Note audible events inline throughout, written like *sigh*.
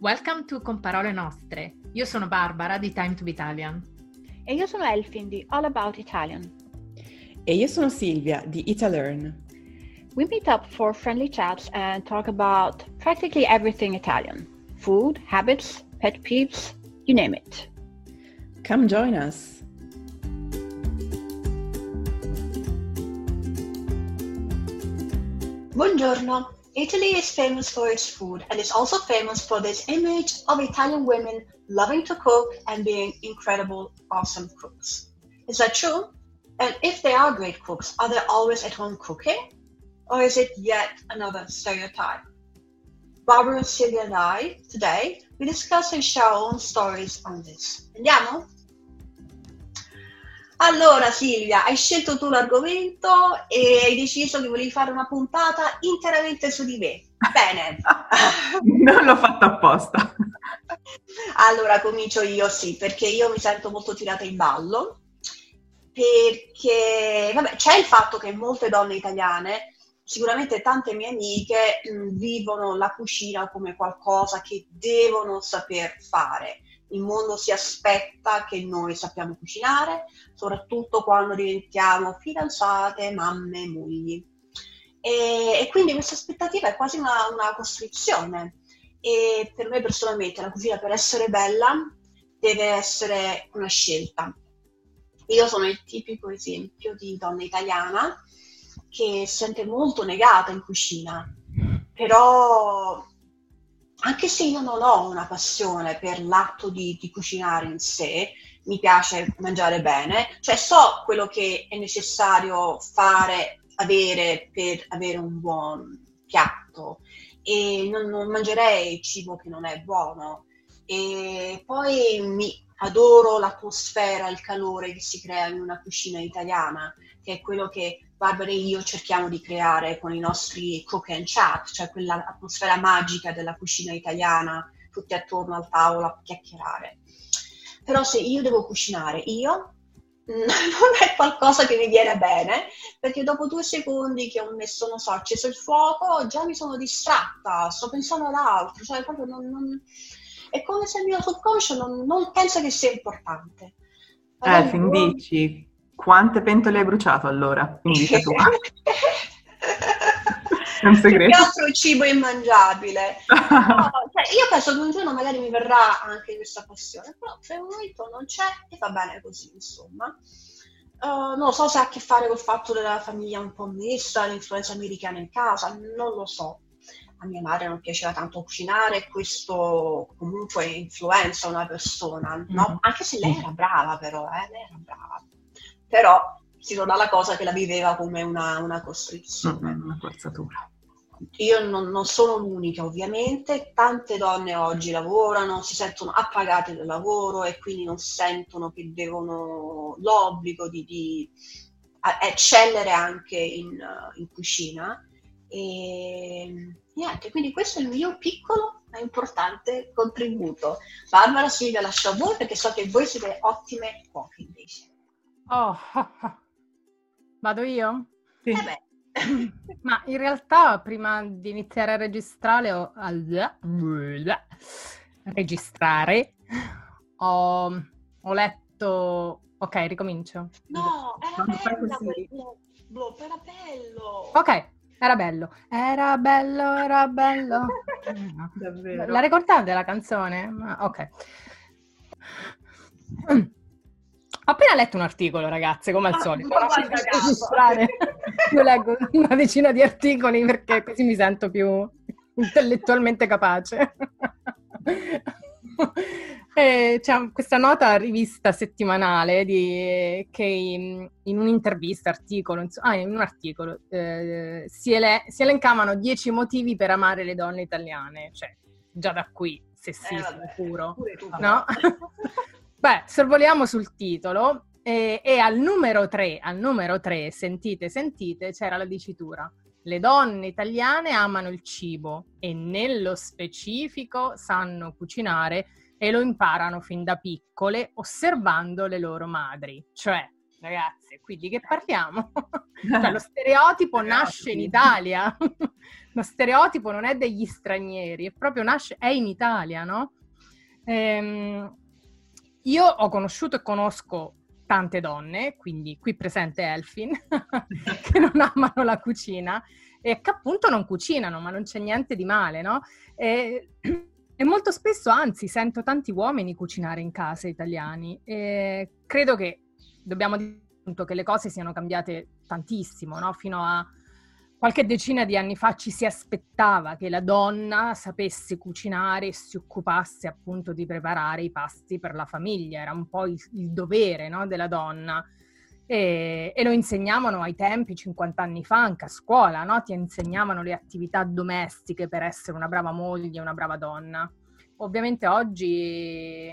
Welcome to Con Parole Nostre. Io sono Barbara di Time to be Italian. E io sono Elfin di All About Italian. E io sono Silvia di Italearn. We meet up for friendly chats and talk about practically everything Italian food, habits, pet peeves, you name it. Come join us. Buongiorno. Italy is famous for its food and is also famous for this image of Italian women loving to cook and being incredible, awesome cooks. Is that true? And if they are great cooks, are they always at home cooking? Or is it yet another stereotype? Barbara, Silvia, and I, today, we discuss and share our own stories on this. Andiamo? Allora Silvia, hai scelto tu l'argomento e hai deciso che volevi fare una puntata interamente su di me. Bene. *laughs* non l'ho fatto apposta. Allora comincio io, sì, perché io mi sento molto tirata in ballo, perché vabbè, c'è il fatto che molte donne italiane, sicuramente tante mie amiche, mh, vivono la cucina come qualcosa che devono saper fare il mondo si aspetta che noi sappiamo cucinare, soprattutto quando diventiamo fidanzate, mamme, mogli. E, e quindi questa aspettativa è quasi una, una, costrizione. E per me personalmente la cucina per essere bella deve essere una scelta. Io sono il tipico esempio di donna italiana che si sente molto negata in cucina, però anche se io non ho una passione per l'atto di, di, cucinare in sé, mi piace mangiare bene, cioè so quello che è necessario fare, avere per avere un buon piatto e non, non mangerei cibo che non è buono. E poi mi adoro l'atmosfera, il calore che si crea in una cucina italiana, che è quello che Barbara e io cerchiamo di creare con i nostri cook and chat, cioè quell'atmosfera magica della cucina italiana, tutti attorno al tavolo a chiacchierare. Però se io devo cucinare io, *laughs* non è qualcosa che mi viene bene, perché dopo due secondi che ho messo, non so, acceso il fuoco, già mi sono distratta, sto pensando ad altro, cioè proprio non, non... è come se il mio subconscio non, non pensa che sia importante. Allora, eh, fin dici, quante pentole hai bruciato allora? In vita tua? È un segreto. Che altro cibo immangiabile. *laughs* No, cioè, io penso che un giorno magari mi verrà anche questa passione, però per il momento non c'è e va bene così, insomma. Uh, non so se ha a che fare col fatto della famiglia un po' messa, l'influenza americana in casa, non lo so. A mia madre non piaceva tanto cucinare questo comunque influenza una persona, no? Mm. Anche se lei era brava però, eh? lei era brava però si ha la cosa che la viveva come una, una costrizione. Mm, una forzatura. Io non, non, sono l'unica, ovviamente, tante donne oggi lavorano, si sentono appagate dal lavoro e quindi non sentono che devono l'obbligo di, di eccellere anche in, in cucina. E niente, quindi questo è il mio piccolo ma importante contributo. Barbara, Silvia, lascio a voi perché so che voi siete ottime cuoche invece. Oh, *laughs* vado io? Sì. Eh *clears throat* Ma in realtà prima di iniziare a registrare ho, registrare ho, ho letto ok ricomincio. No era bello quello era bello. Ok era bello. Era bello era bello. *laughs* Davvero. La ricordate la canzone? Ok *clears throat* appena letto un articolo, ragazze, come al ah, solito. Io leggo una decina di articoli perché così mi sento più intellettualmente capace. E c'è questa nota rivista settimanale di, che in, in, un'intervista, articolo, insomma, ah, in un articolo, eh, si, ele- si, elencavano dieci motivi per amare le donne italiane. Cioè, già da qui, sessismo eh, puro. No? *laughs* Beh, sorvoliamo sul titolo e, e al numero 3, al numero 3, sentite, sentite, c'era la dicitura. Le donne italiane amano il cibo e nello specifico sanno cucinare e lo imparano fin da piccole osservando le loro madri. Cioè, ragazze, qui di che parliamo? *laughs* cioè, lo stereotipo nasce in Italia, *laughs* lo stereotipo non è degli stranieri, è proprio nasce, è in Italia, no? Ehm, io ho conosciuto e conosco tante donne, quindi qui presente Elfin, *laughs* che non amano la cucina e che appunto non cucinano, ma non c'è niente di male, no? E, *clears throat* e molto spesso, anzi, sento tanti uomini cucinare in casa italiani e credo che dobbiamo dire che le cose siano cambiate tantissimo, no? Fino a qualche decina di anni fa ci si aspettava che la donna sapesse cucinare e si occupasse appunto di preparare i pasti per la famiglia, era un po' il, il dovere no? della donna. E, e, lo insegnavano ai tempi, 50 anni fa, anche a scuola, no? ti insegnavano le attività domestiche per essere una brava moglie, una brava donna. Ovviamente oggi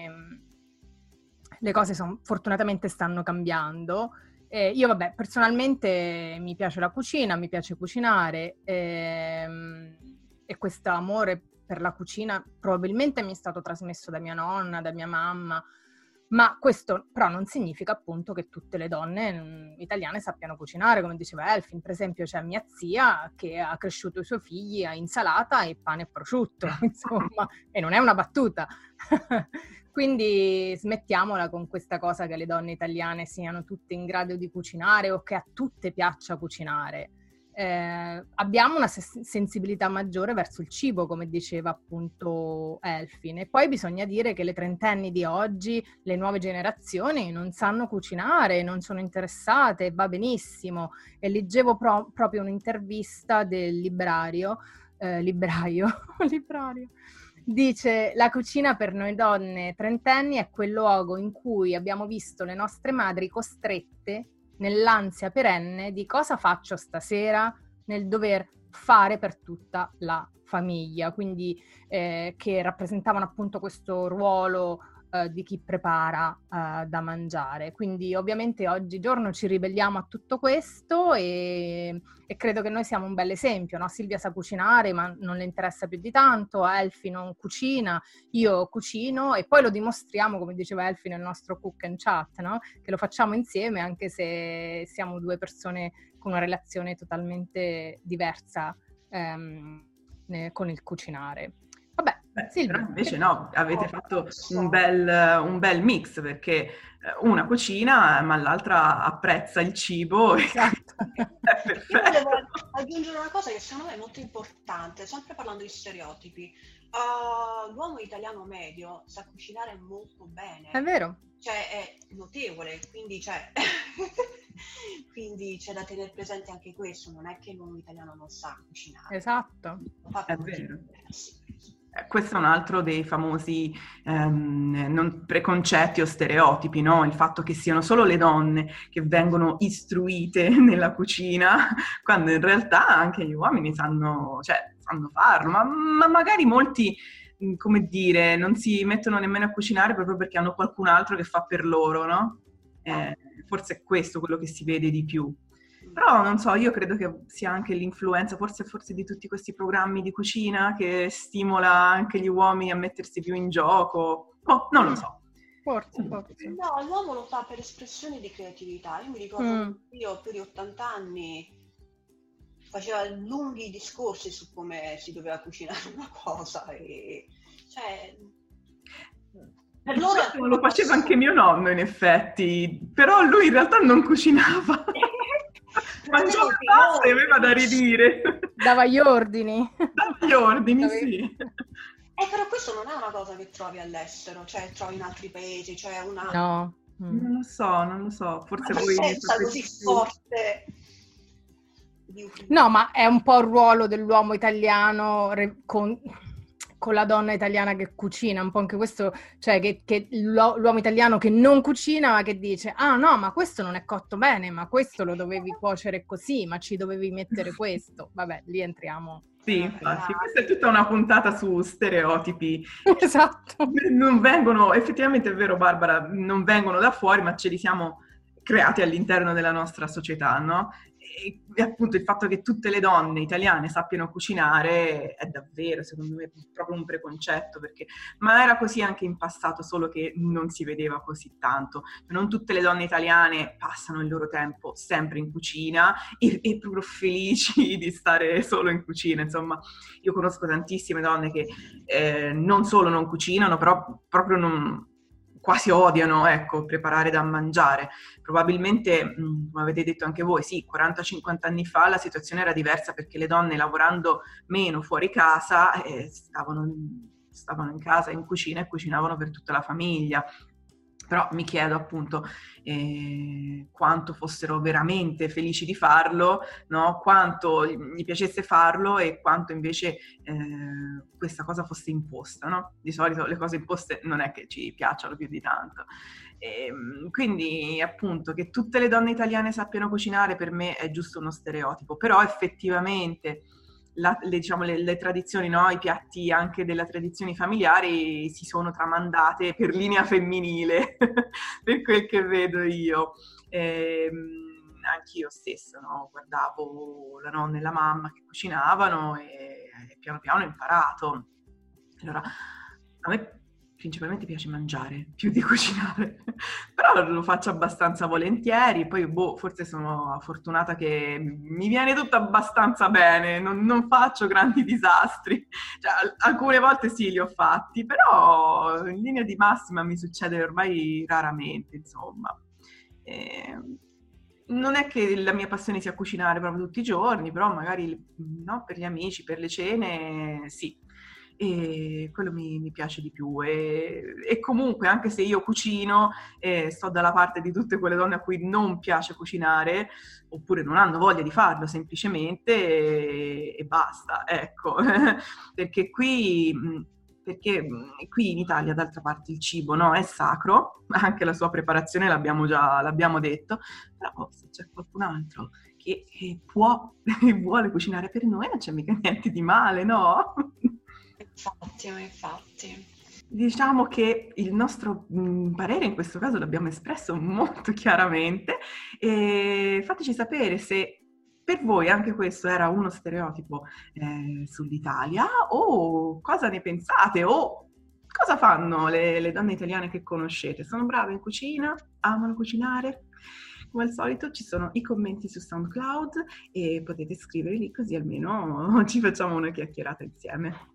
le cose son, fortunatamente stanno cambiando. Eh, io, vabbè, personalmente mi piace la cucina, mi piace cucinare ehm, e questo amore per la cucina probabilmente mi è stato trasmesso da mia nonna, da mia mamma, ma questo però non significa appunto che tutte le donne mm, italiane sappiano cucinare, come diceva Elfin. Per esempio c'è mia zia che ha cresciuto i suoi figli a insalata e pane e prosciutto, *laughs* insomma, e non è una battuta. *laughs* Quindi smettiamola con questa cosa che le donne italiane siano tutte in grado di cucinare o che a tutte piaccia cucinare. Eh, abbiamo una se- sensibilità maggiore verso il cibo, come diceva appunto Elfin. E poi bisogna dire che le trentenni di oggi, le nuove generazioni, non sanno cucinare, non sono interessate, va benissimo. E leggevo pro- proprio un'intervista del librario, eh, libraio, librario *laughs* Dice, la cucina per noi donne trentenni è quel luogo in cui abbiamo visto le nostre madri costrette nell'ansia perenne di cosa faccio stasera, nel dover fare per tutta la famiglia, quindi eh, che rappresentavano appunto questo ruolo eh, di chi prepara eh, da mangiare. Quindi ovviamente oggigiorno ci ribelliamo a tutto questo e, e credo che noi siamo un bel esempio. No? Silvia sa cucinare ma non le interessa più di tanto, Elfi non cucina, io cucino e poi lo dimostriamo, come diceva Elfi nel nostro cook and chat, no? che lo facciamo insieme anche se siamo due persone con una relazione totalmente diversa ehm, con il cucinare. Beh, però invece no, avete fatto un bel, un bel, mix perché eh, una cucina ma l'altra apprezza il cibo. Esatto. è perfetto. *laughs* Io devo aggiungere una cosa che secondo me è molto importante, sempre parlando di stereotipi. Uh, l'uomo italiano medio sa cucinare molto bene. È vero. Cioè è notevole, quindi c'è, *laughs* quindi c'è da tenere presente anche questo, non è che l'uomo italiano non sa cucinare. Esatto. È vero. Diversi. Questo è un altro dei famosi ehm, preconcetti o stereotipi, no? il fatto che siano solo le donne che vengono istruite *laughs* nella cucina, quando in realtà anche gli uomini sanno, cioè, sanno farlo, ma, ma magari molti, come dire, non si mettono nemmeno a cucinare proprio perché hanno qualcun altro che fa per loro, no? Eh, forse è questo quello che si vede di più. Però non so, io credo che sia anche l'influenza, forse, forse di tutti questi programmi di cucina che stimola anche gli uomini a mettersi più in gioco. Oh, non lo mm. so. Forse, forse. No, l'uomo lo fa per espressione di creatività. Io mi ricordo mm. che io più di 80 anni faceva lunghi discorsi su come si doveva cucinare una cosa e cioè per loro lo faceva anche mio nonno in effetti, però lui in realtà non cucinava. *laughs* Mangiava pasta e aveva da ridire. Dava gli ordini. Dava gli ordini, sì. Eh, però questo non è una cosa che trovi all'estero, cioè trovi in altri paesi, cioè una... No. Mm. Non lo so, non lo so, forse una voi... Una così forte... No, ma è un po' il ruolo dell'uomo italiano con con la donna italiana che cucina, un po' anche questo, cioè che, che l'uomo italiano che non cucina ma che dice ah no ma questo non è cotto bene, ma questo lo dovevi cuocere così, ma ci dovevi mettere questo. Vabbè, lì entriamo. Sì, infatti, questa è tutta una puntata su stereotipi. *laughs* esatto. Non vengono, effettivamente è vero Barbara, non vengono da fuori, ma ce li siamo creati all'interno della nostra società, no? E appunto il fatto che tutte le donne italiane sappiano cucinare è davvero, secondo me, proprio un preconcetto, perché... ma era così anche in passato, solo che non si vedeva così tanto. Non tutte le donne italiane passano il loro tempo sempre in cucina e, e proprio felici *laughs* di stare solo in cucina. Insomma, io conosco tantissime donne che eh, non solo non cucinano, però proprio non quasi odiano, ecco, preparare da mangiare. Probabilmente, come avete detto anche voi, sì, 40-50 anni fa la situazione era diversa perché le donne lavorando meno fuori casa eh, stavano, stavano in casa, in cucina e cucinavano per tutta la famiglia. Però mi chiedo appunto eh, quanto fossero veramente felici di farlo, no? quanto gli piacesse farlo e quanto invece eh, questa cosa fosse imposta. No? Di solito le cose imposte non è che ci piacciono più di tanto. E, ehm, quindi appunto che tutte le donne italiane sappiano cucinare per me è giusto uno stereotipo, però effettivamente la, le, diciamo, le, le, tradizioni, no? i piatti anche delle tradizioni familiari si sono tramandate per linea femminile, *laughs* per quel che vedo io. Ehm, anch'io stessa, no? guardavo la nonna e la mamma che cucinavano e, e piano piano ho imparato. Allora, a me principalmente piace mangiare *laughs* più di cucinare, però lo faccio abbastanza volentieri, poi boh, forse sono fortunata che mi viene tutto abbastanza bene, non, non faccio grandi disastri, cioè, alcune volte sì li ho fatti, però in linea di massima mi succede ormai raramente, insomma. E non è che la mia passione sia cucinare proprio tutti i giorni, però magari no, per gli amici, per le cene, sì, e quello mi, mi piace di più. E, e, comunque, anche se io cucino, eh, sto dalla parte di tutte quelle donne a cui non piace cucinare, oppure non hanno voglia di farlo semplicemente e, e basta, ecco. *laughs* perché qui perché qui in Italia d'altra parte il cibo no, è sacro, anche la sua preparazione l'abbiamo già l'abbiamo detto, però se c'è qualcun altro che può e *laughs* vuole cucinare per noi non c'è mica niente di male, no? Infatti, infatti. Diciamo che il nostro mh, parere in questo caso l'abbiamo espresso molto *laughs* chiaramente e fateci sapere se per voi anche questo era uno stereotipo eh, sull'Italia o cosa ne pensate o cosa fanno le, le donne italiane che conoscete? Sono brave in cucina? Amano cucinare? come al solito ci sono i commenti su SoundCloud e potete scriverli così almeno *laughs* ci facciamo una chiacchierata insieme.